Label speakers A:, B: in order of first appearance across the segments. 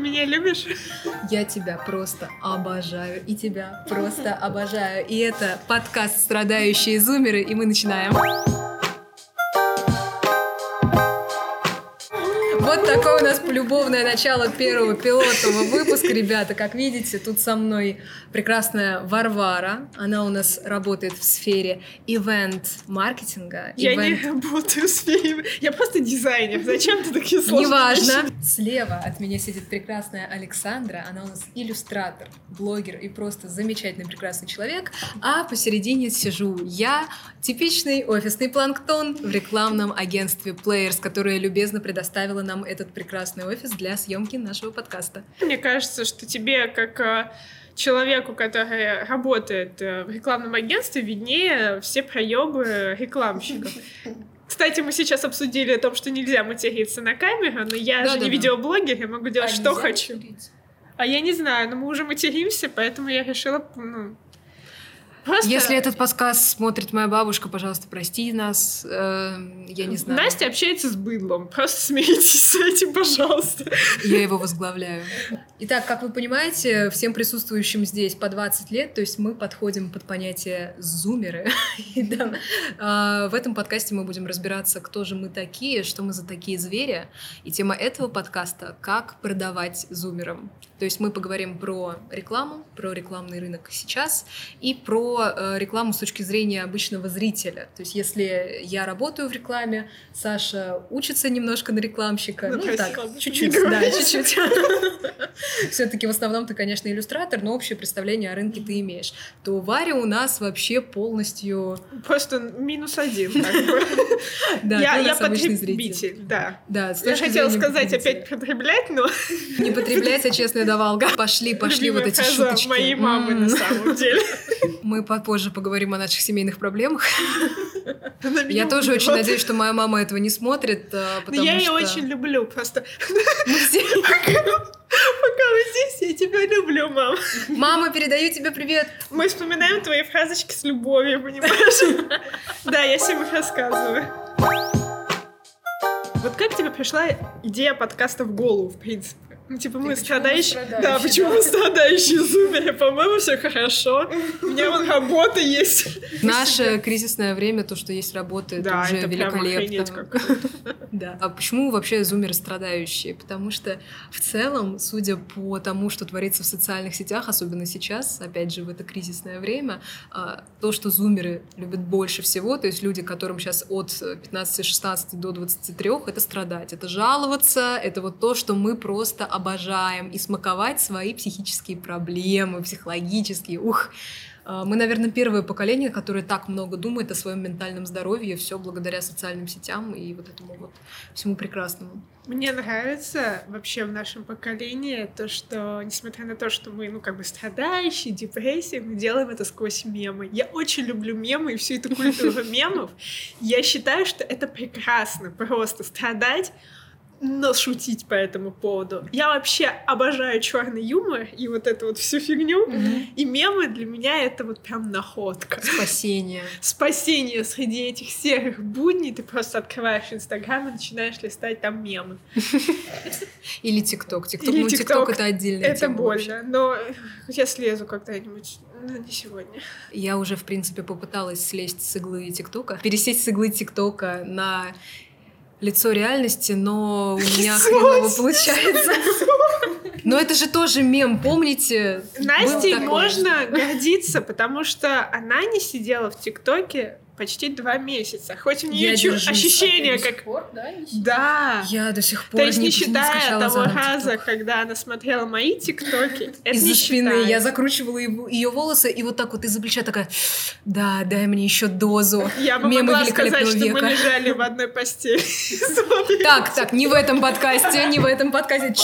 A: меня любишь?
B: Я тебя просто обожаю. И тебя просто обожаю. И это подкаст «Страдающие зумеры», и мы начинаем. Вот такое у нас полюбовное начало первого пилотного выпуска, ребята. Как видите, тут со мной прекрасная Варвара. Она у нас работает в сфере ивент-маркетинга.
A: Я
B: ивент...
A: не работаю в сфере. Я просто дизайнер. Зачем ты такие сложные
B: Неважно. Слева от меня сидит прекрасная Александра. Она у нас иллюстратор, блогер и просто замечательный, прекрасный человек. А посередине сижу я, типичный офисный планктон в рекламном агентстве Players, которое любезно предоставило нам этот прекрасный офис для съемки нашего подкаста.
A: Мне кажется, что тебе, как э, человеку, который работает э, в рекламном агентстве, виднее все проебы рекламщиков. Кстати, мы сейчас обсудили о том, что нельзя материться на камеру, но я же
B: Да-да-да.
A: не видеоблогер, я могу делать,
B: А
A: что хочу.
B: материться?
A: А я не знаю, но мы уже материмся, поэтому я решила, ну, просто...
B: Если этот подкаст смотрит моя бабушка, пожалуйста, прости нас. Э, я не знаю.
A: Настя общается с быдлом, просто смиритесь с этим, пожалуйста.
B: Я его возглавляю. Итак, как вы понимаете, всем присутствующим здесь по 20 лет, то есть мы подходим под понятие зумеры. А, в этом подкасте мы будем разбираться, кто же мы такие, что мы за такие звери. И тема этого подкаста — как продавать зумерам. То есть мы поговорим про рекламу, про рекламный рынок сейчас и про э, рекламу с точки зрения обычного зрителя. То есть если я работаю в рекламе, Саша учится немножко на рекламщика,
A: Ну,
B: ну, так, чуть-чуть, да, чуть-чуть. Все-таки в основном ты, конечно, иллюстратор, но общее представление о рынке ты имеешь. То Варя у нас вообще полностью...
A: Просто минус один.
B: Да,
A: Я потребитель, да.
B: Да,
A: Я хотела сказать опять потреблять, но
B: Не потреблять, а честная давалга. Пошли, пошли вот эти шуточки.
A: моей мамы на самом деле.
B: Мы попозже поговорим о наших семейных проблемах. Я тоже очень надеюсь, что моя мама этого не смотрит, а, потому
A: я ее очень люблю, просто
B: Мы
A: пока вы здесь, я тебя люблю, мам.
B: Мама, передаю тебе привет.
A: Мы вспоминаем твои фразочки с любовью, понимаешь? Да, я всем их рассказываю. Вот как тебе пришла идея подкаста в голову, в принципе? Ну, типа, мы
B: почему мы
A: страдающие... Да, почему мы страдающие зумеры? По-моему, все хорошо. У меня вон работа есть.
B: Наше кризисное время, то, что есть работа, это
A: Да,
B: уже
A: это
B: великолепно. Да. А почему вообще зумеры страдающие? Потому что в целом, судя по тому, что творится в социальных сетях, особенно сейчас, опять же, в это кризисное время, а, то, что зумеры любят больше всего, то есть люди, которым сейчас от 15-16 до 23, это страдать, это жаловаться, это вот то, что мы просто обожаем, и смаковать свои психические проблемы, психологические. Ух, а, мы, наверное, первое поколение, которое так много думает о своем ментальном здоровье, все благодаря социальным сетям и вот этому вот всему прекрасному.
A: Мне нравится вообще в нашем поколении то, что, несмотря на то, что мы, ну, как бы страдающие, депрессии, мы делаем это сквозь мемы. Я очень люблю мемы и всю эту культуру мемов. Я считаю, что это прекрасно просто страдать, но шутить по этому поводу. Я вообще обожаю черный юмор и вот эту вот всю фигню. И мемы для меня это вот прям находка.
B: Спасение.
A: Спасение среди этих серых будней. Ты просто открываешь Инстаграм и начинаешь листать там мемы.
B: Или ТикТок. ТикТок, ну,
A: ТикТок.
B: Это отдельная
A: Это больно, но я слезу когда-нибудь. Но не сегодня.
B: Я уже, в принципе, попыталась слезть с иглы ТикТока, пересесть с иглы ТикТока на лицо реальности, но у меня хреново получается. Но это же тоже мем, помните?
A: Настей можно гордиться, потому что она не сидела в ТикТоке почти два месяца. Хоть у нее
B: Я
A: чу- ощущение, как... Да.
B: Я до сих
A: То
B: пор
A: есть
B: не
A: не считая
B: скачала
A: того раза,
B: TikTok.
A: когда она смотрела мои ТикТоки, это
B: Из-за
A: не
B: спины я закручивала ее волосы и вот так вот из-за плеча такая, да, дай мне еще дозу.
A: Я бы
B: Мемы
A: могла сказать, что мы лежали в одной постели.
B: Так, так, не в этом подкасте, не в этом подкасте.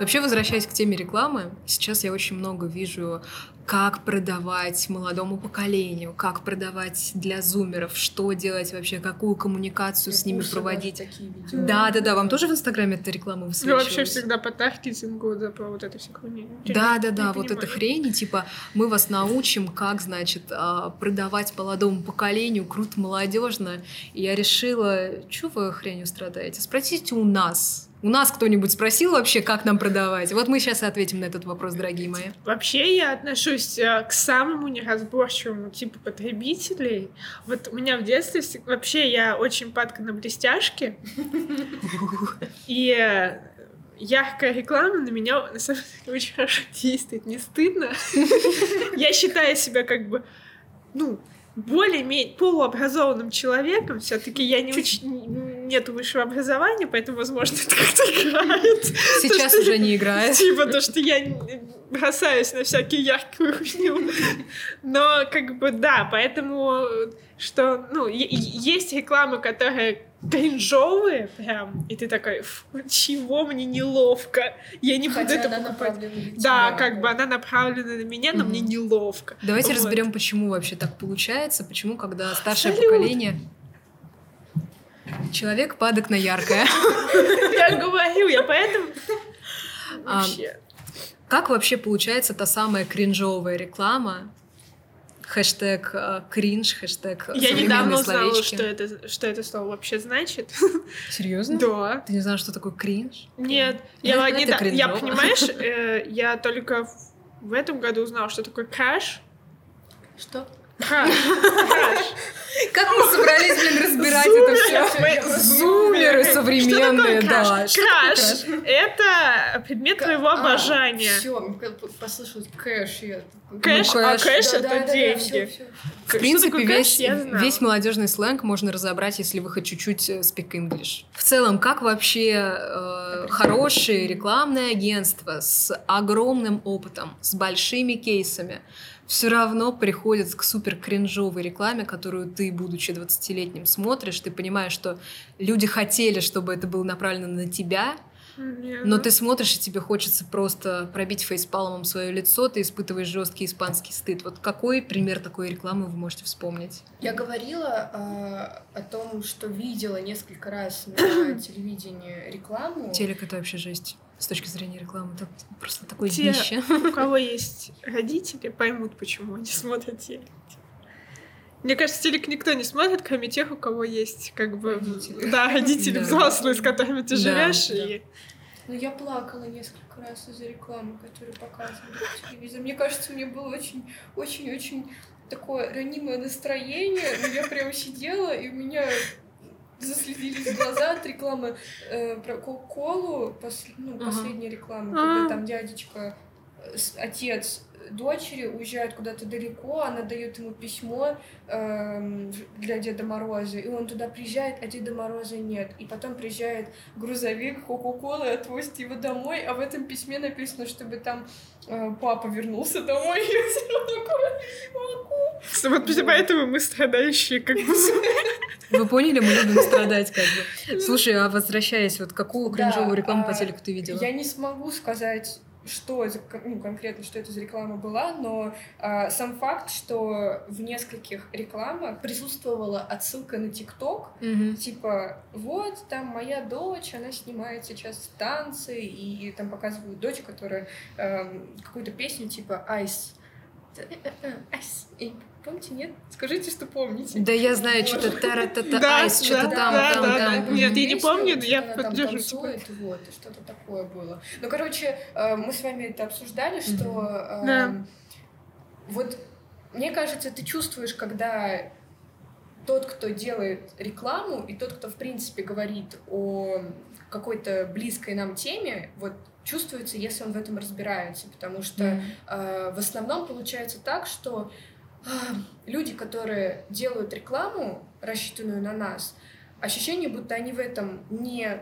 B: Вообще, возвращаясь к теме рекламы, сейчас я очень много вижу как продавать молодому поколению, как продавать для зумеров, что делать вообще, какую коммуникацию
C: И
B: с ними проводить.
C: такие видела.
B: Да, да, да. Вам тоже в Инстаграме эта реклама
A: Я
B: высвечивалась?
A: вообще всегда по таргетингу, да, по вот этой всей хуйне.
B: Да, да, да, вот эта хрень, типа мы вас научим, как, значит, а, продавать молодому поколению, круто, молодежно. И я решила, что вы хренью страдаете? Спросите у нас. У нас кто-нибудь спросил вообще, как нам продавать? Вот мы сейчас и ответим на этот вопрос, дорогие мои.
A: Вообще я отношусь э, к самому неразборчивому типу потребителей. Вот у меня в детстве вообще я очень падка на блестяшки. И э, яркая реклама на меня на самом деле очень хорошо действует. Не стыдно. Я считаю себя как бы, ну, более-менее полуобразованным человеком, все-таки я не уч... нет высшего образования, поэтому, возможно, это как-то играет.
B: Сейчас
A: что-
B: уже не играет.
A: Типа то, что я бросаюсь на всякие яркую хуйню. Но как бы да, поэтому что, ну, есть рекламы, которые кринжовые прям, и ты такой, «Фу, чего мне неловко, я не буду
C: Хотя
A: это
C: она
A: покупать.
C: направлена на
A: Да,
C: тебя,
A: как
C: да.
A: бы она направлена на меня, но
B: Мгм.
A: мне неловко.
B: Давайте
A: Вот.
B: разберем, почему вообще так получается, почему, когда старшее
A: Салют!
B: поколение человек падок на яркое.
A: Я говорю, я поэтому...
B: А,
A: Вообще.
B: Как вообще получается та самая кринжовая реклама? Хэштег э, кринж, хэштег
A: Я недавно узнала, что это, что это слово вообще значит.
B: Серьезно?
A: Да.
B: Ты не знала, что такое кринж?
A: Нет,
B: Это
A: я, не, я понимаешь, э, я только в- этом году узнала, что такое краш.
C: Что?
B: Как мы собрались, блин, разбирать
A: Зумеры,
B: это
A: мы-
B: все?
A: Что
B: современные,
A: такое
B: да.
A: краш?
B: Что
A: Краш — это предмет твоего обожания.
C: Все, послышалось кэш. Я...
A: Кэш,
B: Ну,
A: а
B: кэш.
A: кэш —
C: Да, да,
A: это
C: да, да,
A: деньги.
C: всё, всё.
B: В принципе,
A: кэш,
B: весь, весь молодежный сленг можно разобрать, если вы хоть чуть-чуть э, speak English. В целом, как вообще э, хорошие рекламные агентства с огромным опытом, с большими кейсами, все равно приходят к супер кринжовой рекламе, которую ты, будучи 20-летним, смотришь, ты понимаешь, что люди хотели, чтобы это было направлено на тебя, но ты смотришь, и тебе хочется просто пробить фейспалмом свое лицо, ты испытываешь жесткий испанский стыд. Вот какой пример такой рекламы вы можете вспомнить?
C: Я говорила а, о том, что видела несколько раз на телевидении рекламу.
B: Телек — это вообще жесть. С точки зрения рекламы, это просто такое
A: Те-
B: днище.
A: У кого есть родители, поймут, почему они смотрят телек. Мне кажется, телек никто не смотрит, кроме тех, у кого есть как бы...
C: Родители.
A: Да, родители
B: Да.
A: взрослые, с которыми ты
B: Да,
A: живешь.
C: да.
A: и-
C: Ну, я плакала несколько раз из-за рекламы, которую показывали по телевизору. Мне кажется, мне было очень, очень, очень такое ранимое настроение. Но я прям сидела, и у меня заслезились глаза от рекламы э, про Кока-Колу, пос- ну,
B: Ага.
C: последняя реклама,
A: А.
C: когда там дядечка, отец дочери уезжает куда-то далеко, она дает ему письмо эм, для Деда Мороза, и он туда приезжает, а Деда Мороза нет. И потом приезжает грузовик Кока-Колы и отвозит его домой, а в этом письме написано, чтобы там э, папа вернулся домой. И «Не могу».
A: Вот поэтому мы страдающие как бы...
B: Вы поняли, мы любим страдать как бы. Слушай, а возвращаясь, вот какую кринжовую рекламу по
C: а,
B: телеку ты видела?
C: Я не смогу сказать, что за, ну, конкретно, что это за реклама была, но а, сам факт, что в нескольких рекламах присутствовала отсылка на ТикТок,
B: Мгм.
C: типа, вот, там моя дочь, она снимает сейчас танцы, и там показывают дочь, которая эм, какую-то песню типа Ice. Ice. И Помните, нет? Скажите, что помните.
B: Да я знаю, что-то
C: Вот.
B: тара-та-та,
A: Да,
B: айс, что-то
A: да,
B: там,
A: да,
B: там,
A: да,
B: там.
A: да. Нет, я не помню, но я поддержу
C: танцует, вот, что-то такое было. Ну, короче, э, мы с вами это обсуждали, что э,
A: Да.
C: вот мне кажется, ты чувствуешь, когда тот, кто делает рекламу, и тот, кто, в принципе, говорит о какой-то близкой нам теме, вот чувствуется, если он в этом разбирается, потому что
B: Мгм.
C: э, в основном получается так, что люди, которые делают рекламу, рассчитанную на нас, ощущение, будто они в этом не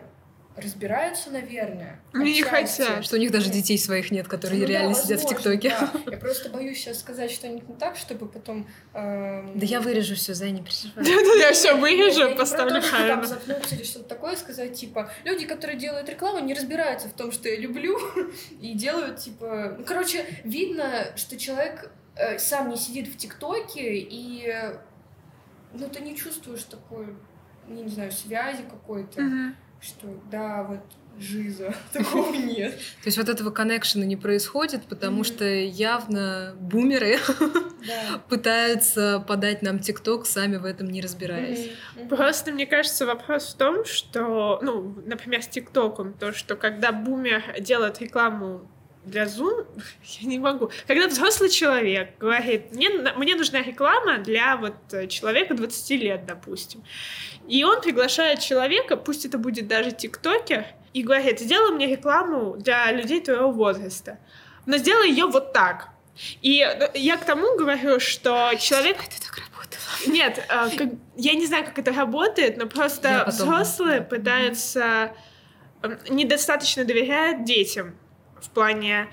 C: разбираются, наверное.
A: Они не хотят.
B: Что у них даже детей своих нет, которые
C: Ну да,
B: реально сидят в
C: возможно,
B: ТикТоке.
C: да. Я просто боюсь сейчас сказать что-нибудь не так, чтобы потом... эм,
B: Да я вырежу все, Зай, не переживай.
A: Я все вырежу, поставлю
C: там
A: хайм.
C: запнуться или что-то такое сказать, типа, люди, которые делают рекламу, не разбираются в том, что я люблю, и делают, типа... Ну, короче, видно, что человек сам не сидит в ТикТоке, и э, ну, ты не чувствуешь такой, не знаю, связи какой-то, что да, вот жиза, такого нет.
B: То есть вот этого коннекшена не происходит, потому что явно бумеры пытаются подать нам ТикТок, сами в этом не разбираясь.
A: Просто, мне кажется, вопрос в том, что, ну, например, с ТикТоком, то, что когда бумер делает рекламу для Zoom, я не могу. Когда взрослый человек говорит, мне, мне нужна реклама для вот э, человека 20 лет, допустим, и он приглашает человека, пусть это будет даже тиктокер, и говорит, сделай мне рекламу для людей твоего возраста, но сделай ее вот так. И э, я к тому говорю, что человек
B: Это так работало.
A: нет, а, как- я не знаю, как это работает, но просто взрослые пытаются недостаточно доверяют детям в плане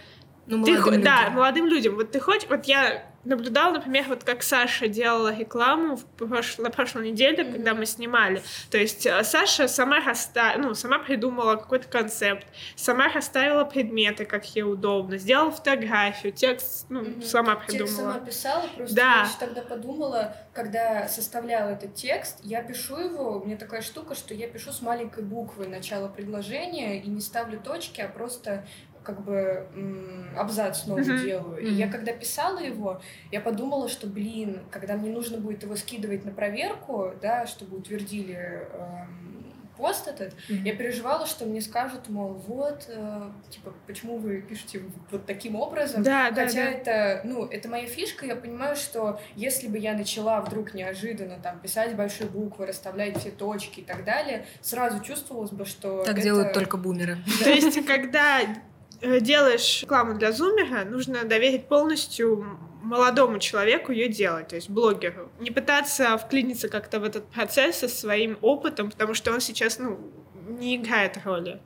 B: Ну,
A: ты
B: молодым
A: да
B: людям.
A: молодым людям. Вот ты хочешь, вот я наблюдала, например, вот как Саша делала рекламу в прош- на прошлой неделе,
C: Мгм.
A: когда мы снимали. То есть э, Саша сама расста... ну, сама придумала какой-то концепт, сама расставила предметы, как ей удобно, сделала фотографию, текст, ну,
C: Мгм.
A: сама
C: Текст сама
A: придумала.
C: писала, просто
A: Да.
C: я еще тогда подумала, когда составляла этот текст, я пишу его, у меня такая штука, что я пишу с маленькой буквы начало предложения и не ставлю точки, а просто как бы м, абзац новый
A: Мгм.
C: делаю. И
B: Мгм.
C: я когда писала его, я подумала, что, блин, когда мне нужно будет его скидывать на проверку, да, чтобы утвердили эм, пост этот,
B: Мгм.
C: я переживала, что мне скажут, мол, вот, э, типа, почему вы пишете вот таким образом,
A: Да, да,
C: Хотя
A: да.
C: это, ну, это моя фишка, я понимаю, что если бы я начала вдруг неожиданно там писать большие буквы, расставлять все точки и так далее, сразу чувствовалось бы, что
B: Так
C: это-
B: делают только бумеры.
A: То есть, когда э, делаешь рекламу для зумера, нужно доверить полностью молодому человеку ее делать, то есть блогеру. Не пытаться вклиниться как-то в этот процесс со своим опытом, потому что он сейчас, ну, не играет роли.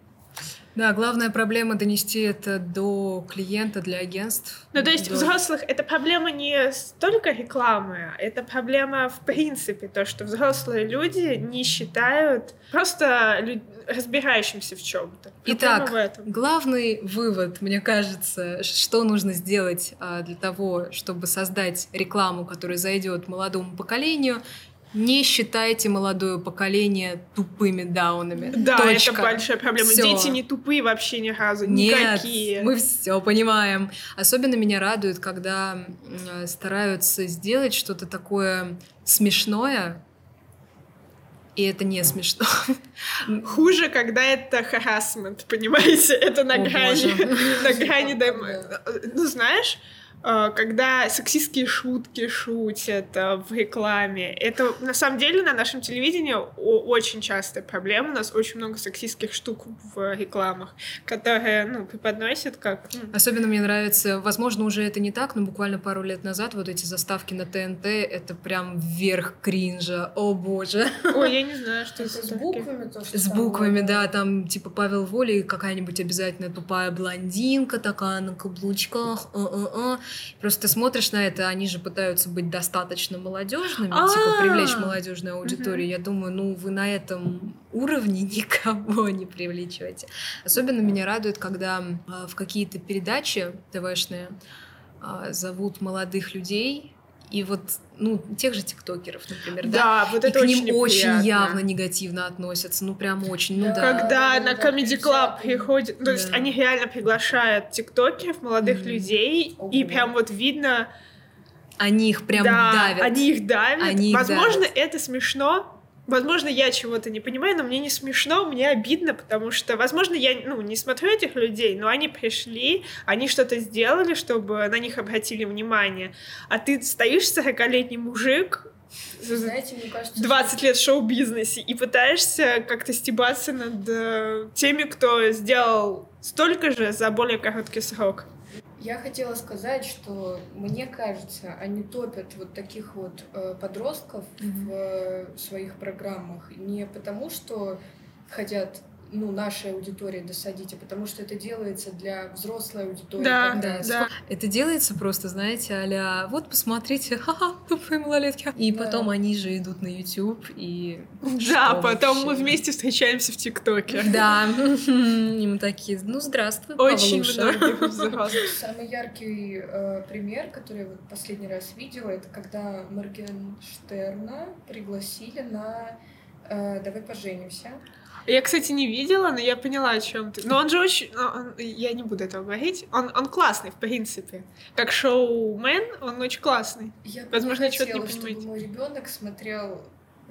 B: Да, главная проблема донести это до клиента, для агентств.
A: Ну, то есть
B: До-
A: взрослых это проблема не столько рекламы, это проблема в принципе, то, что взрослые люди не считают просто лю- разбирающимся в чем-то.
B: Итак,
A: в этом.
B: Главный вывод, мне кажется, что нужно сделать а, для того, чтобы создать рекламу, которая зайдет молодому поколению, не считайте молодое поколение тупыми даунами.
A: Да,
B: Точка.
A: это большая проблема.
B: Всё.
A: Дети не тупые вообще ни разу,
B: Нет,
A: никакие.
B: мы все понимаем. Особенно меня радует, когда стараются сделать что-то такое смешное, и это не смешно.
A: Хуже, когда это харасмент, понимаете? Это на
B: О,
A: грани, на грани, да, ну знаешь, когда сексистские шутки шутят э, в рекламе. Это на самом деле на нашем телевидении очень частая проблема. У нас очень много сексистских штук в рекламах, которые, ну, преподносят как... ну,
B: Особенно мне нравится, возможно, уже это не так, но буквально пару лет назад вот эти заставки на ТНТ, это прям верх кринжа. О боже.
A: Ой, я не знаю, что
C: Это с буквами то, что
B: С буквами, да, там типа Павел Воля и какая-нибудь обязательно тупая блондинка такая на каблучках. а-а-а. Просто ты смотришь на это, они же пытаются быть достаточно молодежными,
A: А.
B: типа привлечь молодежную аудиторию. Я думаю, ну вы на этом уровне никого не привлечете. Особенно меня радует, когда а, в какие-то передачи ТВшные а, зовут молодых людей. И вот, ну, тех же тиктокеров, например, да,
A: Да, вот
B: и
A: это
B: к ним
A: очень
B: очень
A: неприятно.
B: явно негативно относятся, ну прям очень, ну
C: Да.
B: да.
A: Когда
C: да,
A: на
C: да,
A: Comedy. Club приходят, ну, то есть
B: Да.
A: они реально приглашают тиктокеров, молодых
B: Мгм.
A: людей, и
C: Ого.
A: прям вот видно,
B: Они их прям
A: да,
B: давят.
A: они их давят.
B: Они их
A: Возможно,
B: давят.
A: это смешно, Возможно, я чего-то не понимаю, но мне не смешно, мне обидно, потому что, возможно, я ну, не смотрю этих людей, но они пришли, они что-то сделали, чтобы на них обратили внимание. А ты стоишь 40-летний мужик,
C: Знаете, мне кажется,
A: 20 лет в шоу-бизнесе и пытаешься как-то стебаться над э, теми, кто сделал столько же за более короткий срок.
C: Я хотела сказать, что мне кажется, они топят вот таких вот э, подростков
B: Мгм.
C: в э, своих программах не потому, что хотят ну, нашей аудитории досадить, а потому что это делается для взрослой аудитории.
A: Да,
B: Да. Это делается просто, знаете, а вот посмотрите, ха-ха, тупые малолетки. И
C: Да.
B: потом они же идут на YouTube и...
A: Да,
B: Что
A: потом мы
B: вообще?
A: вместе встречаемся в ТикТоке.
B: Да, и мы такие, ну здравствуй,
A: Очень
B: Павлуша».
A: многих взрослых.
C: Самый яркий э, пример, который я вот последний раз видела, это когда Моргенштерна пригласили на э, «Давай поженимся».
A: Я, кстати, не видела, но я поняла, о чем ты. Но он же очень... он- Я не буду этого говорить. Он, он классный, в принципе. Как шоумен, он очень классный.
C: Я
A: Возможно, я чего-то не понимаете.
C: мой ребенок смотрел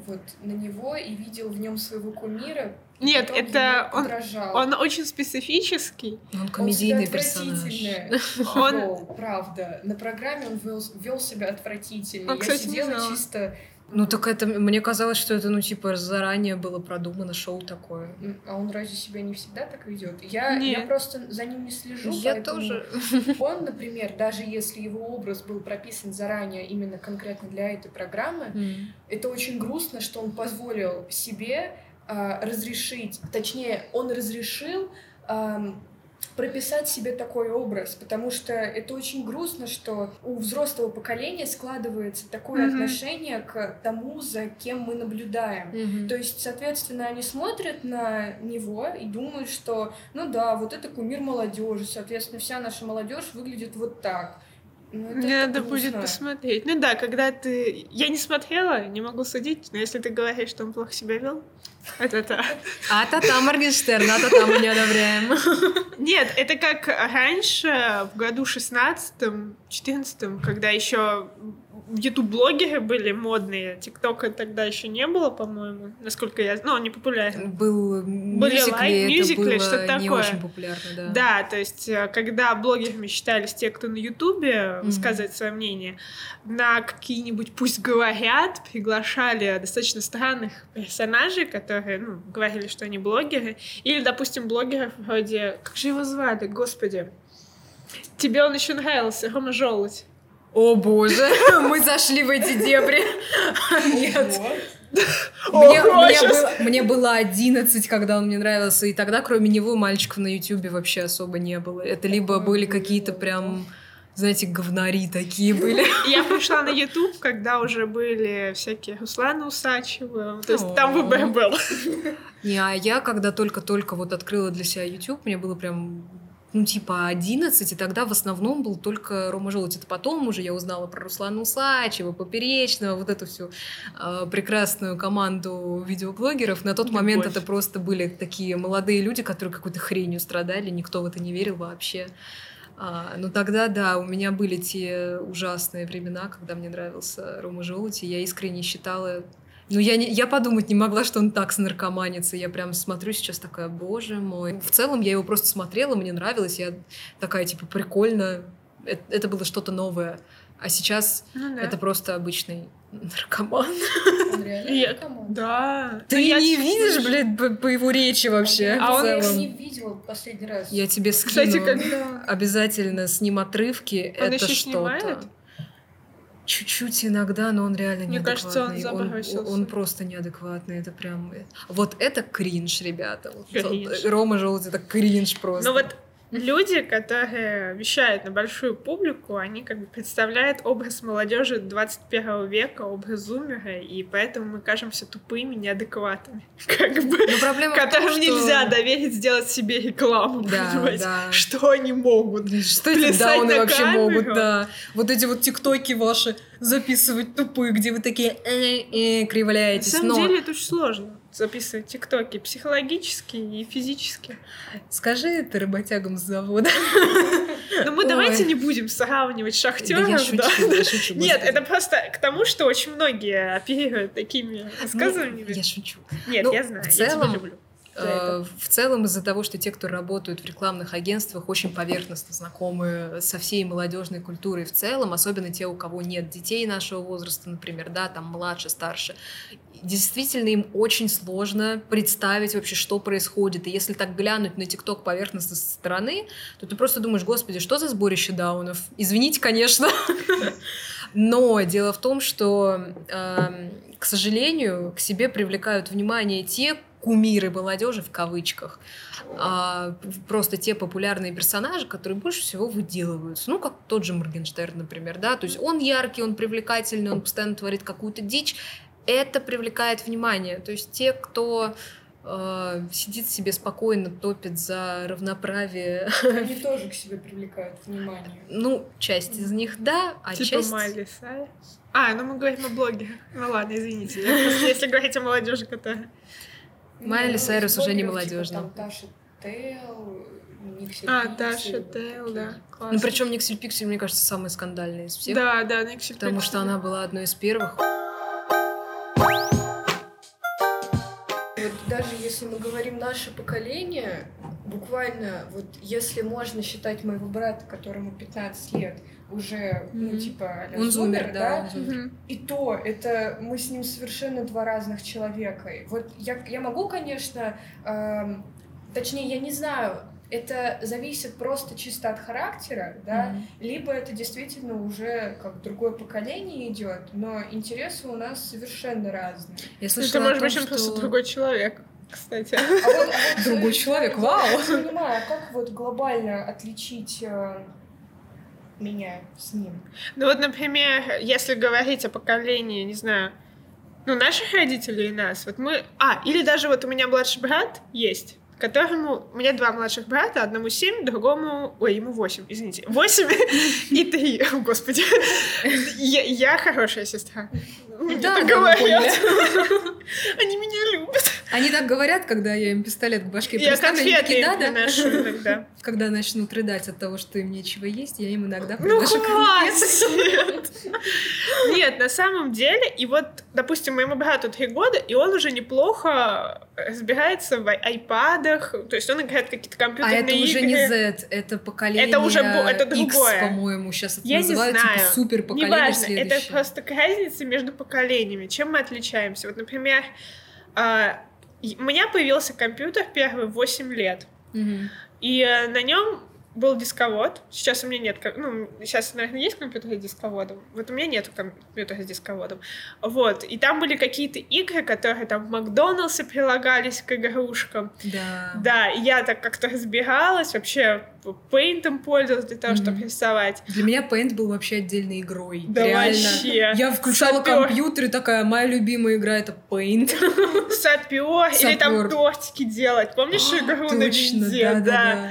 C: вот на него и видел в нем своего кумира.
A: Нет, это он-
C: подражал.
A: Он очень специфический.
B: Он
C: Он
B: комедийный
C: себя
B: персонаж.
A: Он-
C: правда. На программе он вел, вел себя отвратительно.
A: Он,
C: Я
A: кстати, не
C: сидела
A: знала.
C: чисто...
B: Ну так это, мне казалось, что это, ну, типа, заранее было продумано шоу такое.
C: А он разве себя не всегда так ведет? Я, я просто за ним не слежу.
B: Я тоже.
C: Он, например, даже если его образ был прописан заранее именно конкретно для этой программы,
B: М.
C: это очень грустно, что он позволил себе а, разрешить, точнее, он разрешил ам, прописать себе такой образ, потому что это очень грустно, что у взрослого поколения складывается такое
A: Мгм.
C: отношение к тому, за кем мы наблюдаем.
B: Мгм.
C: То есть, соответственно, они смотрят на него и думают, что, ну да, вот это кумир молодежи, соответственно, вся наша молодежь выглядит вот так. Ну, это
A: Мне надо будет посмотреть. Ну да, когда ты... Я не смотрела, не могу судить, но если ты говоришь, что он плохо себя вел, это да.
B: А-та-та, Моргенштерн, а-та-та, мы не одобряем.
A: Нет, это как раньше, в году 16-14, когда еще ютуб-блогеры были модные, ТикТока тогда еще не было, по-моему, насколько я... Ну, он не популярен.
B: Был
A: Были
B: мюзикли,
A: лайк-
B: это
A: мюзикли,
B: было
A: что-то
B: не
A: такое.
B: очень популярно, да.
A: Да, то есть, э, когда блогерами считались те, кто на Ютубе
B: Мгм.
A: высказывает свое мнение, на какие-нибудь «Пусть говорят» приглашали достаточно странных персонажей, которые, ну, говорили, что они блогеры, или, допустим, блогеров вроде... Как же его звали, господи? Тебе он еще нравился, Рома Желудь.
B: О боже, мы зашли в эти дебри. Нет. Мне,
A: Ого,
B: мне было, мне было 11, когда он мне нравился, и тогда кроме него мальчиков на Ютубе вообще особо не было. Это либо
C: Ой,
B: были какие-то прям, знаете, говнари такие были.
A: Я пришла на Ютуб, когда уже были всякие Русланы Усачевы, то есть
B: О.
A: там выбор был.
B: Не, а я когда только-только вот открыла для себя YouTube, мне было прям ну, типа 11, и тогда в основном был только Рома Желудь. Это потом уже я узнала про Руслана Усачева, Поперечного, вот эту всю э, прекрасную команду видеоблогеров. На тот
A: Любовь.
B: момент это просто были такие молодые люди, которые какой-то хренью страдали, никто в это не верил вообще. А, ну тогда, да, у меня были те ужасные времена, когда мне нравился Рома Желудь, и я искренне считала ну, я, не, я подумать не могла, что он так снаркоманится. Я прям смотрю сейчас такая, боже мой. В целом, я его просто смотрела, мне нравилось. Я такая, типа, прикольно. Это, это было что-то новое. А сейчас
A: Ну да.
B: это просто обычный наркоман.
C: Он реально
A: Я-
C: наркоман.
A: Да.
B: Ты
A: Ну, я
B: не видишь, блядь, по, по его речи вообще.
A: А он-
B: целом.
C: не видела в последний раз.
B: Я тебе скину.
A: Кстати, когда...
B: Обязательно с ним отрывки.
A: Он
B: это
A: ещё
B: что-то.
A: снимает?
B: Чуть-чуть иногда, но он реально
A: Мне кажется, он
B: неадекватный.
A: забросился.
B: он просто неадекватный. Это прям... Вот это кринж, ребята. Вот
A: Кринж.
B: Рома Желудь, это кринж просто.
A: Ну вот люди, которые вещают на большую публику, они как бы представляют образ молодежи 21 века, образ зумера, и поэтому мы кажемся тупыми, неадекватными. Как бы
B: Но проблема в том,
A: которым
B: что-
A: нельзя доверить сделать себе рекламу,
B: Да,
A: понимаете?
B: да.
A: Что они могут?
B: Что эти дауны
A: на
B: вообще
A: камеру?
B: могут, да. Вот эти вот тиктоки ваши записывать тупые, где вы такие э-э,
A: На
B: кривляетесь.
A: самом
B: Но
A: деле это очень сложно записывать тиктоки психологически и физически.
B: скажи это работягам с завода.
A: Но мы
B: Ой.
A: давайте не будем сравнивать
B: Да
A: шахтеров,
B: я шучу,
A: да.
B: я шучу.
A: Нет, это просто к тому, что очень многие оперируют такими
B: Ну,
A: высказываниями.
B: Я шучу.
A: Нет,
B: ну,
A: я знаю,
B: в
A: я тебя люблю.
B: Э,
A: это.
B: В целом из-за того, что те, кто работают в рекламных агентствах, очень поверхностно знакомы со всей молодежной культурой в целом, особенно те, у кого нет детей нашего возраста, например, да, там младше, старше. Действительно, им очень сложно представить вообще, что происходит. И если так глянуть на ТикТок поверхностно со стороны, то ты просто думаешь, господи, что за сборище даунов? Извините, конечно. Но дело в том, что, эм, к сожалению, к себе привлекают внимание те, кумиры молодежи в кавычках, а просто те популярные персонажи, которые больше всего выделываются. Ну, как тот же Моргенштерн, например, да, то есть он яркий, он привлекательный, он постоянно творит какую-то дичь, это привлекает внимание. То есть те, кто э, сидит себе спокойно, топит за равноправие.
C: Они тоже к себе привлекают внимание.
B: Ну, часть из них да, а
A: типа
B: часть...
A: Майли. А, ну мы говорим о блоге. Ну ладно, извините. Просто, если говорить о молодежи, которая...
B: Майли
C: Ну,
B: Сайрус уже не молодежная.
C: Типа, там Таша Тейл, Никсель
A: А, Таша Тейл, да. Классно.
B: Ну, причем Никсель Пиксель, мне кажется, самая скандальная из всех.
A: Да, да, Никсель
B: Потому что она была одной из первых.
C: Даже если мы говорим наше поколение, буквально, вот если можно считать моего брата, которому 15 лет, уже, ну,
B: Мгм.
C: типа,
B: Он зумер, да. он зумер.
A: Мгм.
C: И то, это мы с ним совершенно два разных человека. И Вот я, я могу, конечно, эм, точнее, я не знаю, это зависит просто чисто от характера, да,
B: Мгм.
C: либо это действительно уже как другое поколение идет, но интересы у нас совершенно разные.
B: Я
A: Ну,
B: слышала
A: Ты,
B: о
A: может
B: том,
A: быть, он просто
B: что-
A: другой человек, кстати.
C: А вот- а вот,
B: Другой
C: э,
B: человек,
C: я
B: вау!
C: не понимаю, как вот глобально отличить э, меня с ним?
A: Ну вот, например, если говорить о поколении, не знаю, ну, наших родителей и нас, вот мы... А, или даже вот у меня младший брат есть, которому... У меня два младших брата, одному семь, другому... Ой, ему восемь, извините. Восемь и три, О, господи. Я, я хорошая сестра. Мне
B: Да,
A: так говорят. Они меня любят.
B: Они так говорят, когда я им пистолет к башке
A: Я
B: приставлю, они
A: конфеты
B: да, да.
A: приношу иногда.
B: Когда начнут рыдать от того, что им нечего есть, я им иногда
A: Ну
B: приношу конфеты.
A: хватит! Нет, на самом деле, и вот, допустим, моему брату три года, и он уже неплохо разбирается в ай- айпадах, то есть он играет какие-то
B: А
A: компьютерные
B: это уже
A: игры.
B: не Z, это поколение
A: Это уже это
B: X,
A: другое.
B: по-моему, сейчас это
A: Я не
B: называют,
A: знаю.
B: типа супер поколение
A: Неважно, это просто разница между поколениями. Чем мы отличаемся? Вот, например, а, у меня появился компьютер первый в 8 лет.
B: Мгм.
A: И э, на нем был дисковод. Сейчас у меня нет, ну, сейчас, наверное, есть компьютер с дисководом. Вот у меня нет компьютера с дисководом. Вот. И там были какие-то игры, которые там в Макдоналдсе прилагались к игрушкам.
B: Да.
A: Да, и я так как-то разбиралась, вообще пейнтом пользовалась для того, чтобы
B: Мгм.
A: рисовать.
B: Для меня Paint был вообще отдельной игрой.
A: Да
B: Реально.
A: вообще.
B: Я включала
A: Сапёр.
B: компьютер и такая, моя любимая игра это Paint.
A: Сапер, или там тортики делать. Помнишь игру на винде?
B: да.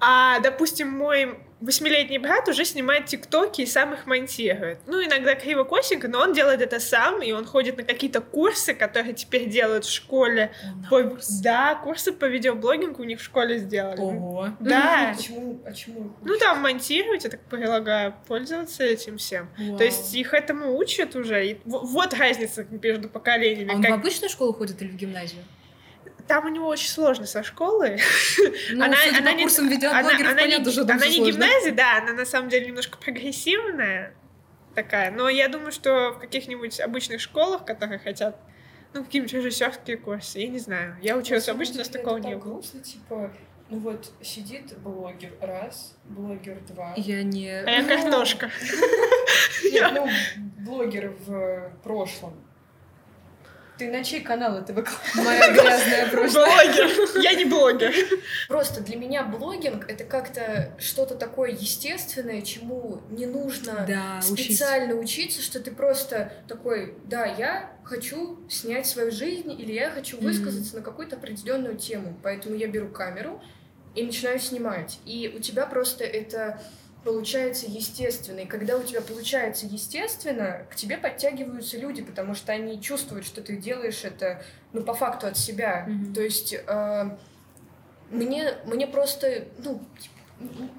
A: А, допустим, мой восьмилетний брат уже снимает тиктоки и сам их монтирует. Ну, иногда криво-косенько, но он делает это сам, и он ходит на какие-то курсы, которые теперь делают в школе.
B: На
A: По-
B: курс.
A: Да, курсы по видеоблогингу у них в школе сделали.
B: Ого.
A: Да.
C: Почему, а чему их
A: Ну, там монтировать, я так предлагаю, пользоваться этим всем.
B: Вау.
A: То есть их этому учат уже. И вот разница между поколениями.
B: А он
A: Как-
B: в обычную школу ходит или в гимназию?
A: Там у него очень сложно со школой.
B: Ну,
A: Она- не- Она, не,
B: понятно,
A: она гимназия, да, она на самом деле немножко прогрессивная такая, но я думаю, что в каких-нибудь обычных школах, которые хотят, ну, какие-нибудь режиссерские курсы, я не знаю. Я
C: На
A: училась обычно, у нас такого не было.
C: грустно, типа, ну вот сидит блогер раз, блогер два.
B: Я не...
A: А я
C: Ну,
A: картошка.
C: Нет, ну, блогер в прошлом. Ты на чей канал это выкладываешь?
B: Моя грязная прошлое.
A: Блогер. Я не блогер.
C: Просто для меня блогинг — это как-то что-то такое естественное, чему не нужно
B: Да, учить.
C: специально учиться, что ты просто такой, да, я хочу снять свою жизнь или я хочу высказаться на какую-то определенную тему, поэтому я беру камеру и начинаю снимать. И у тебя просто это получается естественно. И когда у тебя получается естественно, к тебе подтягиваются люди, потому что они чувствуют, что ты делаешь это, ну, по факту от себя.
B: Мгм.
C: То есть э, мне, мне просто, ну, типа,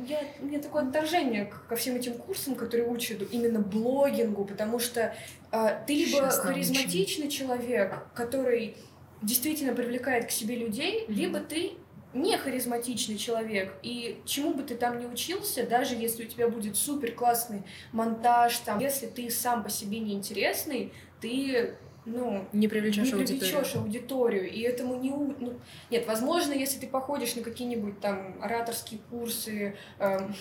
C: я, у меня такое отторжение ко всем этим курсам, которые учат именно блогингу, потому что э, ты либо
B: научим.
C: харизматичный человек, который действительно привлекает к себе людей,
B: Мгм.
C: либо ты не харизматичный человек, и чему бы ты там ни учился, даже если у тебя будет супер классный монтаж, там, если ты сам по себе не интересный, ты, ну,
B: Не привлечешь
C: не
B: аудиторию.
C: привлечешь аудиторию, и этому не... у- ну, нет, возможно, если ты походишь на какие-нибудь там ораторские курсы, эм,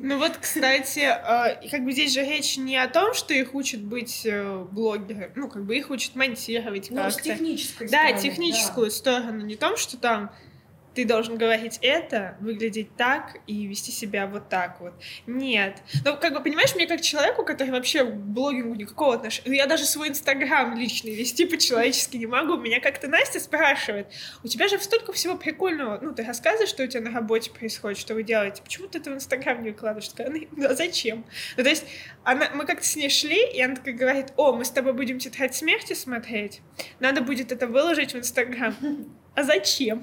A: Ну вот, кстати, э, как бы здесь же речь не о том, что их учат быть э, блогером, ну, как бы их учат монтировать
C: Ну, с
A: как-то.
C: технической
A: Да,
C: стороны,
A: техническую сторону, не том, что там ты должен говорить это, выглядеть так и вести себя вот так вот. Нет. Ну, как бы, понимаешь, мне как человеку, который вообще к блогингу никакого отношения... Ну, я даже свой Инстаграм личный вести по-человечески не могу. Меня как-то Настя спрашивает, у тебя же столько всего прикольного. Ну, ты рассказываешь, что у тебя на работе происходит, что вы делаете. Почему ты это в Инстаграм не выкладываешь? Такая, «Ну, а зачем? Ну, то есть она, мы как-то с ней шли, и она такая говорит, о, мы с тобой будем тетрадь смерти смотреть, надо будет это выложить в Инстаграм. А зачем?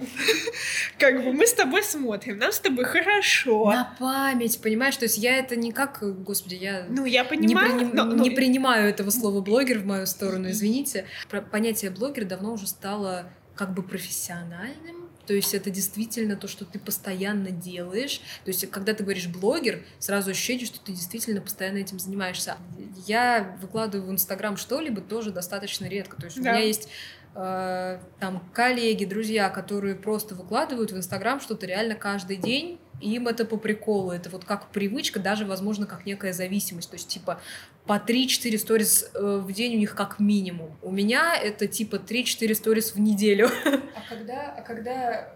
A: Как бы мы с тобой смотрим, нам с тобой хорошо.
B: На память, понимаешь? То есть я это не как, господи, я
A: Ну, я
B: не,
A: понимаю,
B: приним-
A: но- но-
B: не принимаю этого слова блогер в мою сторону, извините. Понятие блогер давно уже стало как бы профессиональным. То есть это действительно то, что ты постоянно делаешь. То есть когда ты говоришь блогер, сразу ощущение, что ты действительно постоянно этим занимаешься. Я выкладываю в Инстаграм что-либо тоже достаточно редко. То есть
A: Да.
B: у меня есть там коллеги, друзья, которые просто выкладывают в Инстаграм что-то реально каждый день. Им это по приколу, это вот как привычка, даже, возможно, как некая зависимость. То есть, типа, по 3-4 сторис э, в день у них как минимум. У меня это типа 3-4 сторис в неделю.
C: А когда, а когда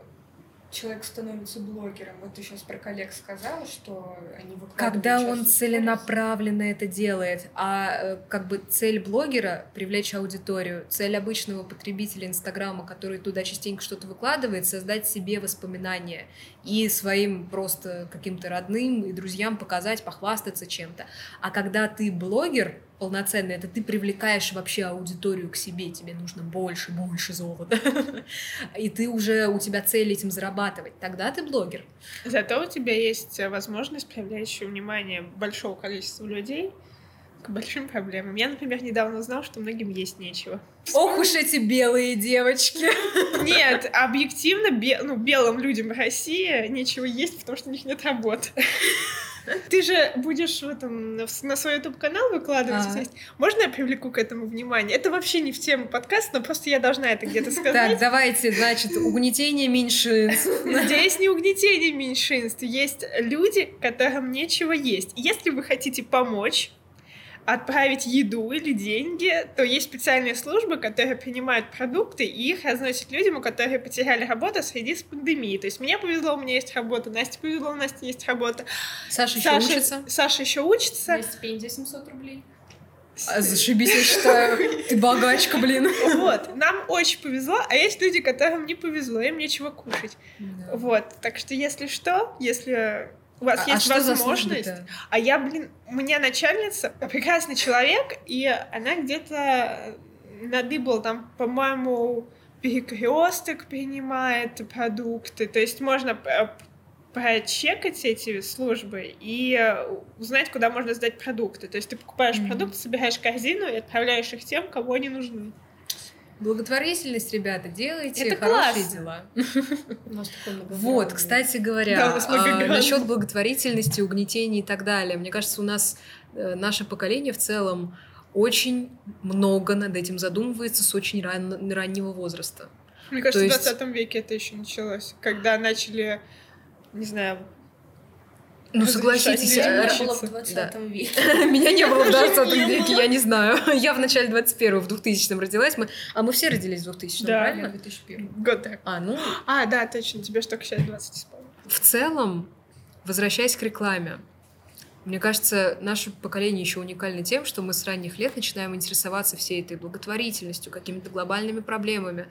C: человек становится блогером, вот ты сейчас про коллег сказала, что они выкладывают
B: Когда он целенаправленно это делает, а э, как бы цель блогера — привлечь аудиторию, цель обычного потребителя Инстаграма, который туда частенько что-то выкладывает, создать себе воспоминания и своим просто каким-то родным и друзьям показать, похвастаться чем-то. А когда ты блогер полноценный, это ты привлекаешь вообще аудиторию к себе, тебе нужно больше, больше золота. И ты уже, у тебя цель этим зарабатывать. Тогда ты блогер.
A: Зато у тебя есть возможность привлечь внимание большого количества людей к большим проблемам. Я, например, недавно узнала, что многим есть нечего.
B: Ох уж эти белые девочки.
A: Нет, объективно, бе- ну, белым людям России нечего есть, потому что у них нет работы. Ты же будешь в этом, на свой YouTube-канал выкладывать. Есть. Можно я привлеку к этому внимание? Это вообще не в тему подкаста, но просто я должна это где-то
B: Так,
A: сказать.
B: давайте, значит, угнетение меньшинств.
A: Здесь не угнетение меньшинств. Есть люди, которым нечего есть. Если вы хотите помочь, отправить еду или деньги, то есть специальные службы, которые принимают продукты и их разносят людям, у которых потеряли работу среди с пандемией. То есть мне повезло, у меня есть работа, Насте повезло, у Насти есть работа.
B: Саша еще
A: Саша,
B: учится.
A: Саша еще учится.
C: Есть стипендия 700 рублей.
B: А, Зашибись, я считаю. Ты богачка, блин.
A: Вот, нам очень повезло, а есть люди, которым не повезло, им нечего кушать. Вот, так что если что, если у вас
B: А- а
A: есть
B: за
A: возможность? А я, блин, у меня начальница прекрасный человек, и она где-то надыбала там, по-моему, перекресток принимает продукты. То есть можно э, прочекать эти службы и узнать, куда можно сдать продукты. То есть ты покупаешь
B: Мгм.
A: продукты, собираешь корзину и отправляешь их тем, кому они нужны.
B: Благотворительность, ребята, делайте
A: Это
B: хорошие
A: классно.
B: дела.
C: У нас такой
B: Вот, кстати говоря,
A: многогранный.
B: насчет благотворительности, угнетения и так далее. Мне кажется, у нас э, наше поколение в целом очень много над этим задумывается с очень ран- раннего возраста.
A: Мне кажется,
B: То
A: в
B: есть-
A: 20 веке это еще началось, когда начали, не знаю,
B: Ну, согласитесь, э,
C: Меня не было в
A: учиться.
C: 20 веке.
B: Меня не было в 20
A: Не
B: веке, я не знаю. Я в начале 21-го, в 2000-м родилась. Мы... А мы все родились в 2000-м,
A: Да.
B: правильно?
C: 2001.
A: год так.
B: А, ну,
A: А, да, точно, тебе же только сейчас 20 исполнилось.
B: в целом, возвращаясь к рекламе, мне кажется, наше поколение еще уникально тем, что мы с ранних лет начинаем интересоваться всей этой благотворительностью, какими-то глобальными проблемами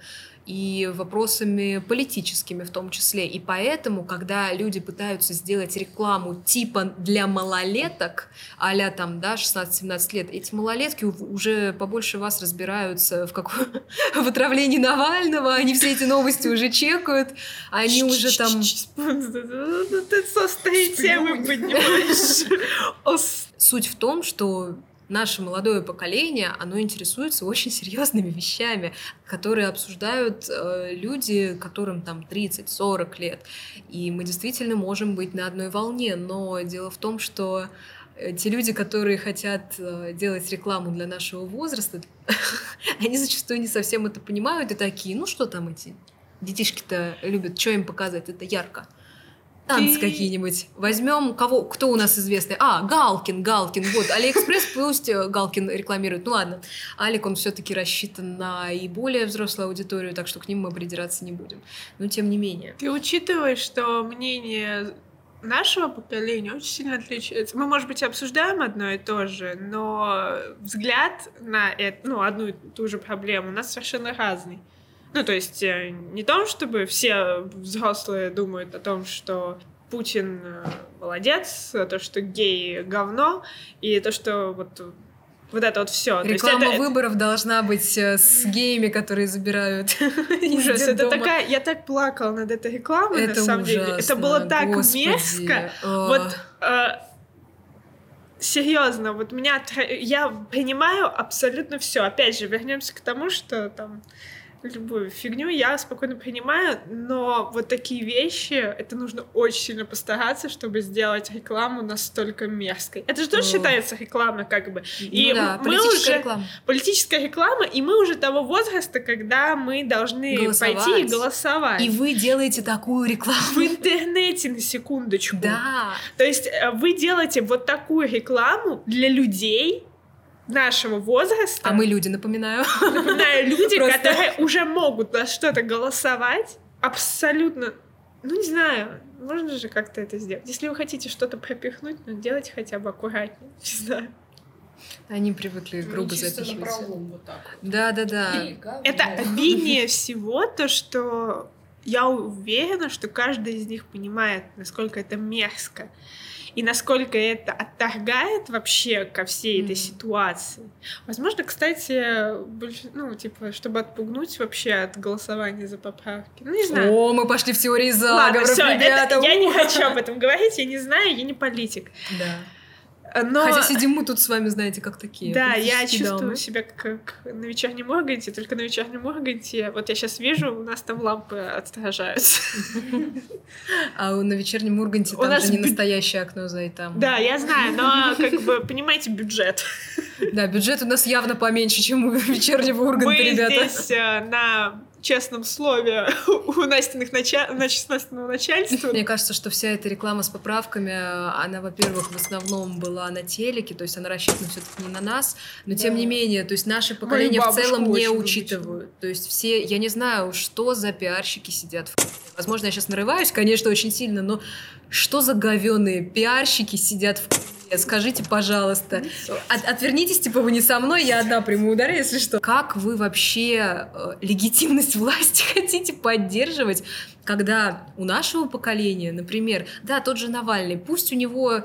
B: и вопросами политическими в том числе. И поэтому, когда люди пытаются сделать рекламу типа для малолеток, а там, да, 16-17 лет, эти малолетки уже побольше вас разбираются в, каком... в отравлении Навального, они все эти новости уже чекают, они уже там...
A: Ты со темы поднимаешь.
B: Суть в том, что наше молодое поколение, оно интересуется очень серьезными вещами, которые обсуждают э, люди, которым там 30-40 лет. И мы действительно можем быть на одной волне, но дело в том, что э, те люди, которые хотят э, делать рекламу для нашего возраста, они зачастую не совсем это понимают и такие, ну что там эти детишки-то любят, что им показать, это ярко. Танцы какие-нибудь. Возьмем кого, кто у нас известный? А, Галкин, Галкин. Вот, Алиэкспресс пусть э, Галкин рекламирует. Ну ладно, Алик, он все-таки рассчитан на и более взрослую аудиторию, так что к ним мы придираться не будем. Но тем не менее.
A: Ты учитываешь, что мнение нашего поколения очень сильно отличается. Мы, может быть, обсуждаем одно и то же, но взгляд на это, ну, одну и ту же проблему у нас совершенно разный. Ну, то есть э, не том, чтобы все взрослые думают о том, что Путин э, молодец, то, что гей говно, и то, что вот вот это вот все.
B: Реклама выборов должна быть э, с геями, которые забирают
A: Ужас, это такая... Я так плакала над этой рекламой,
B: Это
A: на самом деле. Это было так
B: господи.
A: мерзко.
B: Ох.
A: Вот э, серьезно, вот меня я принимаю абсолютно все. Опять же, вернемся к тому, что там любую фигню я спокойно принимаю, но вот такие вещи, это нужно очень сильно постараться, чтобы сделать рекламу настолько мерзкой. Это же тоже
B: О.
A: считается рекламой, как бы. И
B: Ну да,
A: мы
B: политическая
A: уже
B: реклама.
A: политическая реклама, и мы уже того возраста, когда мы должны
B: Голосовать.
A: пойти и голосовать.
B: И вы делаете такую
A: в
B: рекламу.
A: интернете, на секундочку.
B: Да.
A: То есть э, вы делаете вот такую рекламу для людей нашего возраста.
B: А мы люди, напоминаю.
A: Напоминаю, люди,
B: Просто.
A: которые уже могут на что-то голосовать, абсолютно, ну не знаю, можно же как-то это сделать. Если вы хотите что-то пропихнуть, ну делайте хотя бы аккуратнее, не знаю.
B: Они привыкли грубо
C: Ну,
B: запихивать.
C: напролом вот так вот.
B: Да, да, да.
C: Говно.
A: Это обиднее всего то, что я уверена, что каждый из них понимает, насколько это мерзко. И насколько это отторгает вообще ко всей этой
B: Мгм.
A: ситуации. Возможно, кстати, больше, ну, типа, чтобы отпугнуть вообще от голосования за поправки. Ну, не знаю.
B: О, мы пошли в теории
A: Ладно,
B: заговоров,
A: всё, это-
B: ребята.
A: я не хочу об этом говорить, я не знаю, я не политик.
B: Да.
A: Но...
B: Хотя сидим мы тут с вами, знаете, как такие.
A: Да, я чувствую
B: дамы.
A: себя как, на вечернем Урганте, только на вечернем Урганте, вот я сейчас вижу, у нас там лампы отражаются.
B: А на вечернем Урганте там же не настоящее окно за и там.
A: Да, я знаю, но как бы, понимаете, бюджет.
B: Да, бюджет у нас явно поменьше, чем у вечернего Урганта,
A: Мы
B: ребята.
A: здесь э, на честном слове у Настиных нача... нач- Настиного начальства.
B: Мне кажется, что вся эта реклама с поправками, она, во-первых, в основном была на телеке, то есть она рассчитана все-таки не на нас, но тем
C: Да.
B: не менее, то есть наше поколение в целом не учитывают. То есть все, я не знаю, что за пиарщики сидят в Возможно, я сейчас нарываюсь, конечно, очень сильно, но что за говеные пиарщики сидят в Скажите, пожалуйста. От- отвернитесь, типа, вы не со мной, я одна приму удар, если что. Как вы вообще э, легитимность власти хотите поддерживать, когда у нашего поколения, например, да, тот же Навальный, пусть у него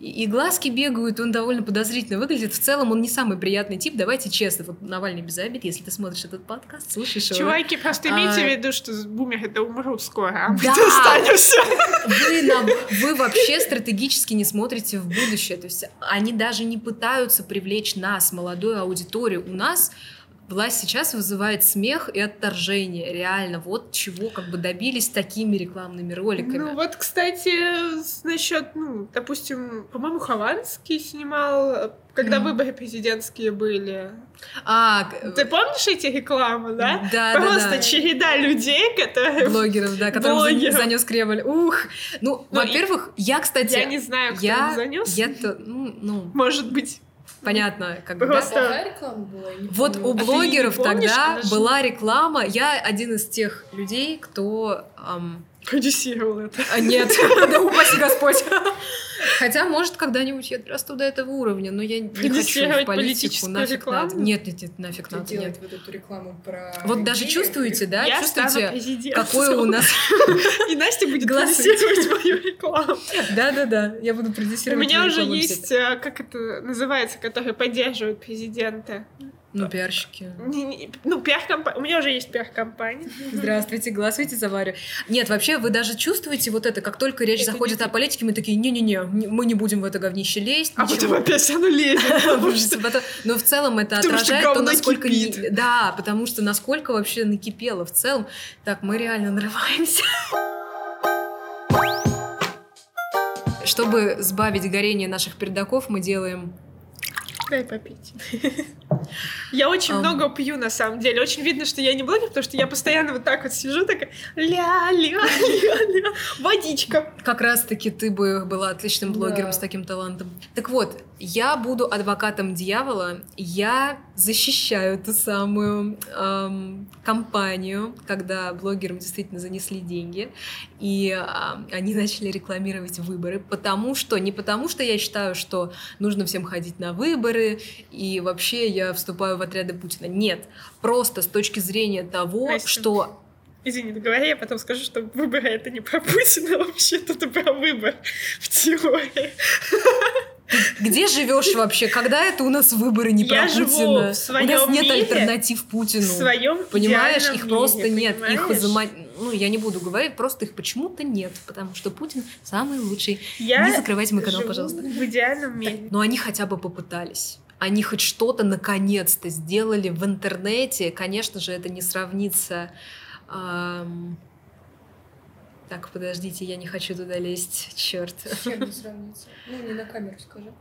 B: и, глазки бегают, он довольно подозрительно выглядит, в целом он не самый приятный тип, давайте честно, вот Навальный без обид, если ты смотришь этот подкаст, слушаешь его.
A: Чуваки, просто имейте
B: А.
A: в виду, что бумеры это умрут скоро, а мы
B: Да.
A: останемся.
B: вы, на- вы вообще стратегически не смотрите в будущее. То есть они даже не пытаются привлечь нас, молодую аудиторию. У нас власть сейчас вызывает смех и отторжение. Реально, вот чего как бы добились такими рекламными роликами.
A: Ну вот, кстати, насчет, ну, допустим, по-моему, Хованский снимал, когда
B: Мгм.
A: выборы президентские были.
B: а, к-
A: Ты помнишь эти рекламы, да?
B: Да, да,
A: Просто
B: да.
A: череда людей, которые...
B: блогеров, да, которым
A: Блогеров.
B: занес Кремль. Ух! Ну,
A: Ну,
B: во-первых, я, кстати,
A: Я не знаю, кто
B: я,
A: занес.
B: я-то, ну, ну,
A: Может быть.
B: Понятно, как бы, да.
A: Просто-
C: реклама была?
B: Вот у блогеров
A: помнишь,
B: тогда
A: же-
B: была реклама. Я один из тех людей, кто... ам,
A: Продюсировал это.
B: а, нет, да упаси Господь. Хотя, может, когда-нибудь я дорасту до этого уровня, но я не хочу в политику. Нафиг
A: рекламу?
B: надо. Нет, нет, нет, нафиг надо,
C: делать
B: нет.
C: вот эту рекламу про
B: Вот даже чувствуете, да?
A: Я
B: Чувствуете, какое у нас...
A: И Настя будет
B: Голосуйте.
A: продюсировать мою рекламу.
B: Да-да-да, я буду
A: У
B: продюсировать
A: меня
B: твою
A: уже есть, э, как это называется, которые поддерживают президента.
B: Ну, пиарщики.
A: Не- не- Ну, пиар-компания. У меня уже есть пиар-компания.
B: Здравствуйте, голосуйте за Варю. Нет, вообще, вы даже чувствуете вот это, как только речь
A: Это
B: заходит
A: не
B: о политике, мы такие, не-не-не, не- мы не будем в это говнище лезть,
A: А потом
B: ничего».
A: опять оно лезет.
B: Потом- Но в целом это отражает то, насколько... Да, потому что насколько вообще накипело в целом. Так, мы реально нарываемся. Чтобы сбавить горение наших пердаков, мы делаем
A: Дай попить. Я очень
B: Ам.
A: много пью, на самом деле. Очень видно, что я не блогер, потому что я постоянно вот так вот сижу, такая ля-ля-ля-ля. Водичка.
B: Как раз-таки ты бы была отличным блогером
C: Да.
B: с таким талантом. Так вот, я буду адвокатом дьявола. Я защищаю ту самую эм, компанию, когда блогерам действительно занесли деньги, и ам, они начали рекламировать выборы. Потому что, не потому что я считаю, что нужно всем ходить на выборы, и вообще я вступаю в отряды Путина. Нет, просто с точки зрения того,
A: Настя.
B: что
A: Извини, договори, я потом скажу, что выборы это не про Путина, вообще это про выбор в теории.
B: Где живешь вообще? Когда это у нас выборы не про Путина? у нас нет
A: мире,
B: альтернатив Путину.
A: В своем
B: Понимаешь, их просто
A: мире,
B: нет. Их Ну, я не буду говорить, просто их почему-то нет. Потому что Путин самый лучший.
A: Я
B: Не закрывайте мой канал, пожалуйста.
A: в идеальном мире.
B: Но они хотя бы попытались. Они хоть что-то наконец-то сделали в интернете. Конечно же, это не сравнится. Так, подождите, я не хочу туда лезть. Черт.
C: С чем не сравнится? Ну, не на камеру скажи.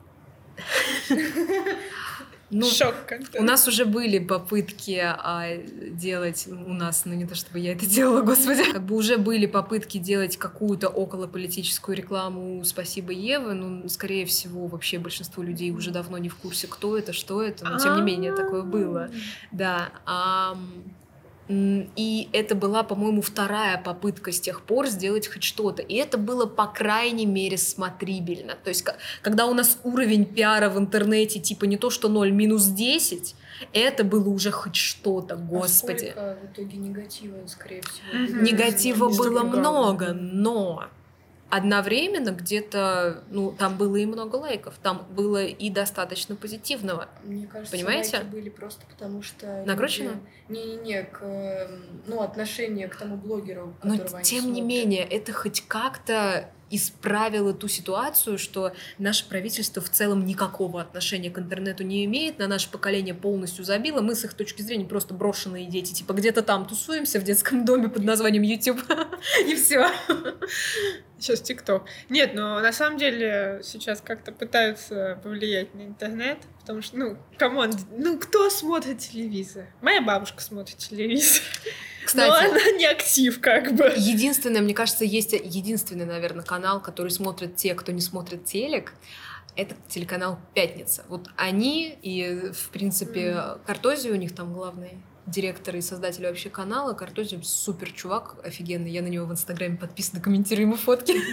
B: Ну,
A: Шок.
B: У нас уже были попытки а, делать у нас, ну не то чтобы я это делала, господи, как бы уже были попытки делать какую-то околополитическую рекламу «Спасибо, Ева», ну, скорее всего, вообще большинство людей уже давно не в курсе, кто это, что это, но тем не менее такое было. Да. И это была, по-моему, вторая попытка с тех пор сделать хоть что-то. И это было, по крайней мере, смотрибельно. То есть, когда у нас уровень пиара в интернете типа не то что 0, минус 10, это было уже хоть что-то, господи.
C: А сколько в итоге негатива, скорее всего? Будет?
B: Негатива было много, но одновременно где-то, ну, там было и много лайков, там было и достаточно позитивного.
C: Мне кажется,
B: Понимаете?
C: лайки были просто потому, что...
B: Накручено?
C: Не-не-не, к, эм, ну, отношение к тому блогеру,
B: Но тем не
C: смотрят.
B: менее, это хоть как-то исправило ту ситуацию, что наше правительство в целом никакого отношения к интернету не имеет, на наше поколение полностью забило, мы с их точки зрения просто брошенные дети, типа где-то там тусуемся в детском доме под названием YouTube, и все.
A: Сейчас TikTok. Нет, но на самом деле сейчас как-то пытаются повлиять на интернет, потому что, ну, come on, ну, кто смотрит телевизор? Моя бабушка смотрит телевизор. Но
B: Кстати,
A: она не актив, как бы.
B: Единственное, мне кажется, есть единственный, наверное, канал, который смотрят те, кто не смотрит телек. Это телеканал «Пятница». Вот они и, в принципе, Картози у них там главный директор и создатель вообще канала. Картози супер чувак, офигенный. Я на него в Инстаграме подписана, комментирую ему фотки.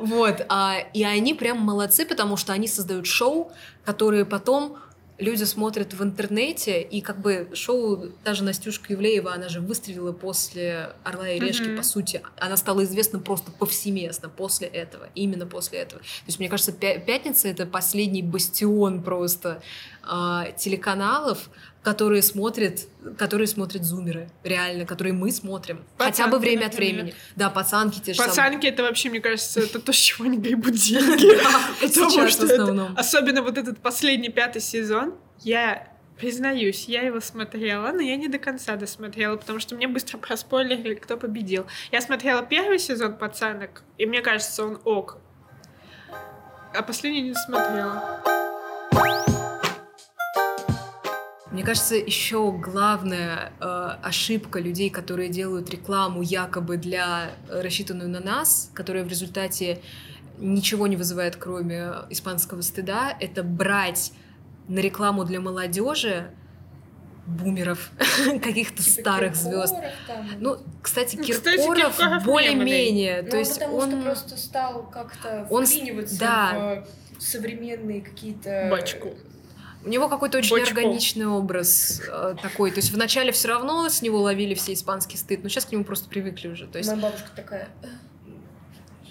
B: Вот. а, И они прям молодцы, потому что они создают шоу, которые потом люди смотрят в интернете, и как бы шоу, даже Настюшка Ивлеева, она же выстрелила после «Орла и решки»,
A: Мгм.
B: по сути. Она стала известна просто повсеместно после этого, именно после этого. То есть, мне кажется, «Пя- «Пятница» — это последний бастион просто а, телеканалов, которые смотрят, которые смотрят зумеры, реально, которые мы смотрим. Хотя бы
A: Пацанки,
B: время от
A: например.
B: времени. Да, пацанки те же самые.
A: Пацанки, это вообще, мне кажется, это то, с чего они гребут деньги. Потому что. Особенно вот этот последний пятый сезон, я признаюсь, я его смотрела, но я не до конца досмотрела, потому что мне быстро проспойлерили, кто победил. Я смотрела первый сезон «Пацанок», и мне кажется, он ок. А последний не досмотрела.
B: Мне кажется, еще главная э, ошибка людей, которые делают рекламу якобы для э, рассчитанную на нас, которая в результате ничего не вызывает, кроме испанского стыда, это брать на рекламу для молодежи бумеров, каких-то
C: Типа
B: старых звезд.
C: там.
B: Ну, кстати,
A: Ну, кстати,
B: Киркоров
A: Киркоров
B: более-менее.
C: Ну,
B: То есть
C: потому
B: он...
C: что просто стал как-то
B: он
C: вклиниваться
B: да.
C: в современные какие-то...
A: Бачку.
B: У него какой-то очень
A: Бочков.
B: органичный образ э, такой. То есть вначале все равно с него ловили все испанский стыд, но сейчас к нему просто привыкли уже. То есть
C: Моя бабушка такая...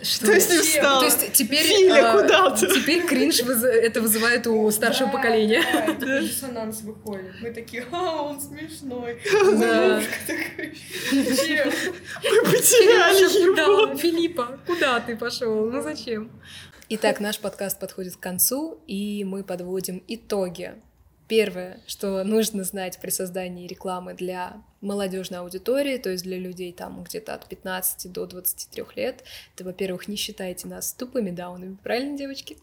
B: Что?
A: Что с ним стало?
B: То есть теперь,
A: Филя,
B: а,
A: куда ты?
B: теперь кринж выз- это вызывает у старшего
C: Да,
B: поколения.
C: Да, такой диссонанс выходит. Мы такие, а, он смешной.
B: Да.
C: Бабушка такая, зачем?
A: Мы потеряли его.
B: Да, Филиппа, куда ты пошел? Ну зачем? Итак, наш подкаст подходит к концу, и мы подводим итоги. Первое, что нужно знать при создании рекламы для молодежной аудитории, то есть для людей там где-то от 15 до 23 лет, это, во-первых, не считайте нас тупыми. Даунами, правильно, девочки?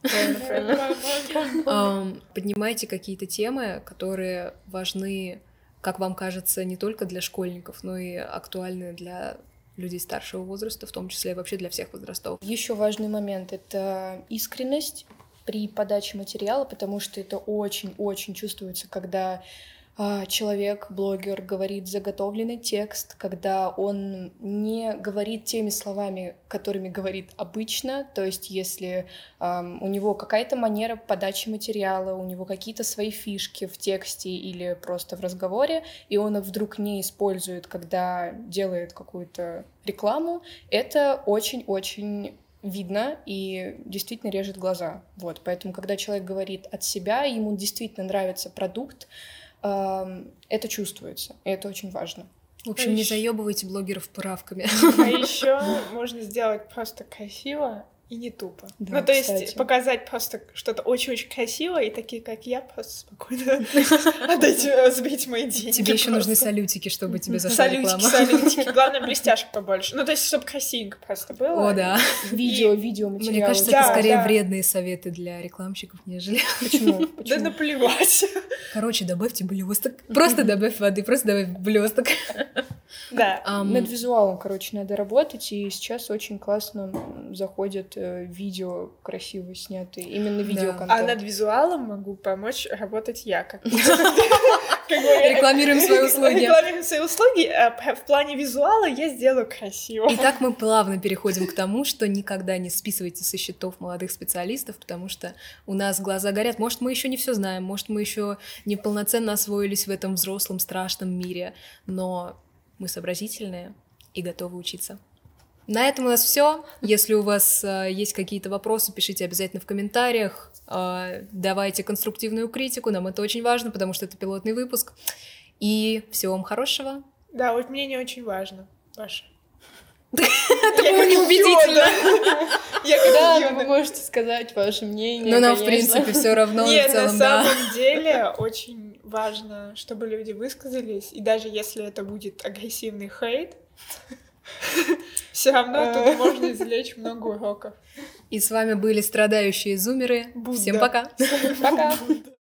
B: Поднимайте какие-то темы, которые важны, как вам кажется, не только для школьников, но и актуальны для людей старшего возраста, в том числе вообще для всех возрастов.
C: Еще важный момент — это искренность при подаче материала, потому что это очень-очень чувствуется, когда человек, блогер, говорит заготовленный текст, когда он не говорит теми словами, которыми говорит обычно, то есть если эм, у него какая-то манера подачи материала, у него какие-то свои фишки в тексте или просто в разговоре, и он вдруг не использует, когда делает какую-то рекламу, это очень-очень видно и действительно режет глаза. Вот, поэтому, когда человек говорит от себя, ему действительно нравится продукт, это чувствуется, и это очень важно.
B: В общем, а не еще... заебывайте блогеров правками.
A: А еще можно сделать просто красиво и не тупо. Да, ну, то кстати. есть показать просто что-то очень-очень красивое, и такие, как я, просто спокойно отдайте, э, заберите мои деньги.
B: Тебе еще нужны салютики, чтобы тебе зашла.
A: Салютики, салютики. Главное, блестяшек побольше. Ну, то есть, чтобы красивенько просто было.
B: О, да.
C: Видео, видео.
B: Мне кажется, это скорее вредные советы для рекламщиков, нежели...
C: Почему?
A: Да наплевать.
B: Короче, добавьте блесток. Просто добавь воды, просто добавь блесток.
A: Да.
C: Над визуалом, короче, надо работать, и сейчас очень классно заходят Э, видео красиво снятые, именно видеоконтент.
A: А над визуалом могу помочь работать я, как
B: Рекламируем свои услуги.
A: Рекламируем свои услуги. А в плане визуала я сделаю красиво.
B: Итак, мы плавно переходим к тому, что никогда не списывайте со счетов молодых специалистов, потому что у нас глаза горят. Может, мы еще не все знаем, может, мы еще не полноценно освоились в этом взрослом страшном мире, но мы сообразительные и готовы учиться. На этом у нас все. Если у вас э, есть какие-то вопросы, пишите обязательно в комментариях. Э, давайте конструктивную критику, нам это очень важно, потому что это пилотный выпуск. И всего вам хорошего.
A: Да, вот мне не очень важно, ваше.
B: Это было неубедительно.
C: Да, вы можете сказать ваше мнение.
B: Но нам, в принципе, все равно
A: Нет,
B: в целом,
A: на самом деле очень важно, чтобы люди высказались, и даже если это будет агрессивный хейт, все равно тут можно извлечь много уроков.
B: И с вами были страдающие зумеры. Всем пока.
C: Пока.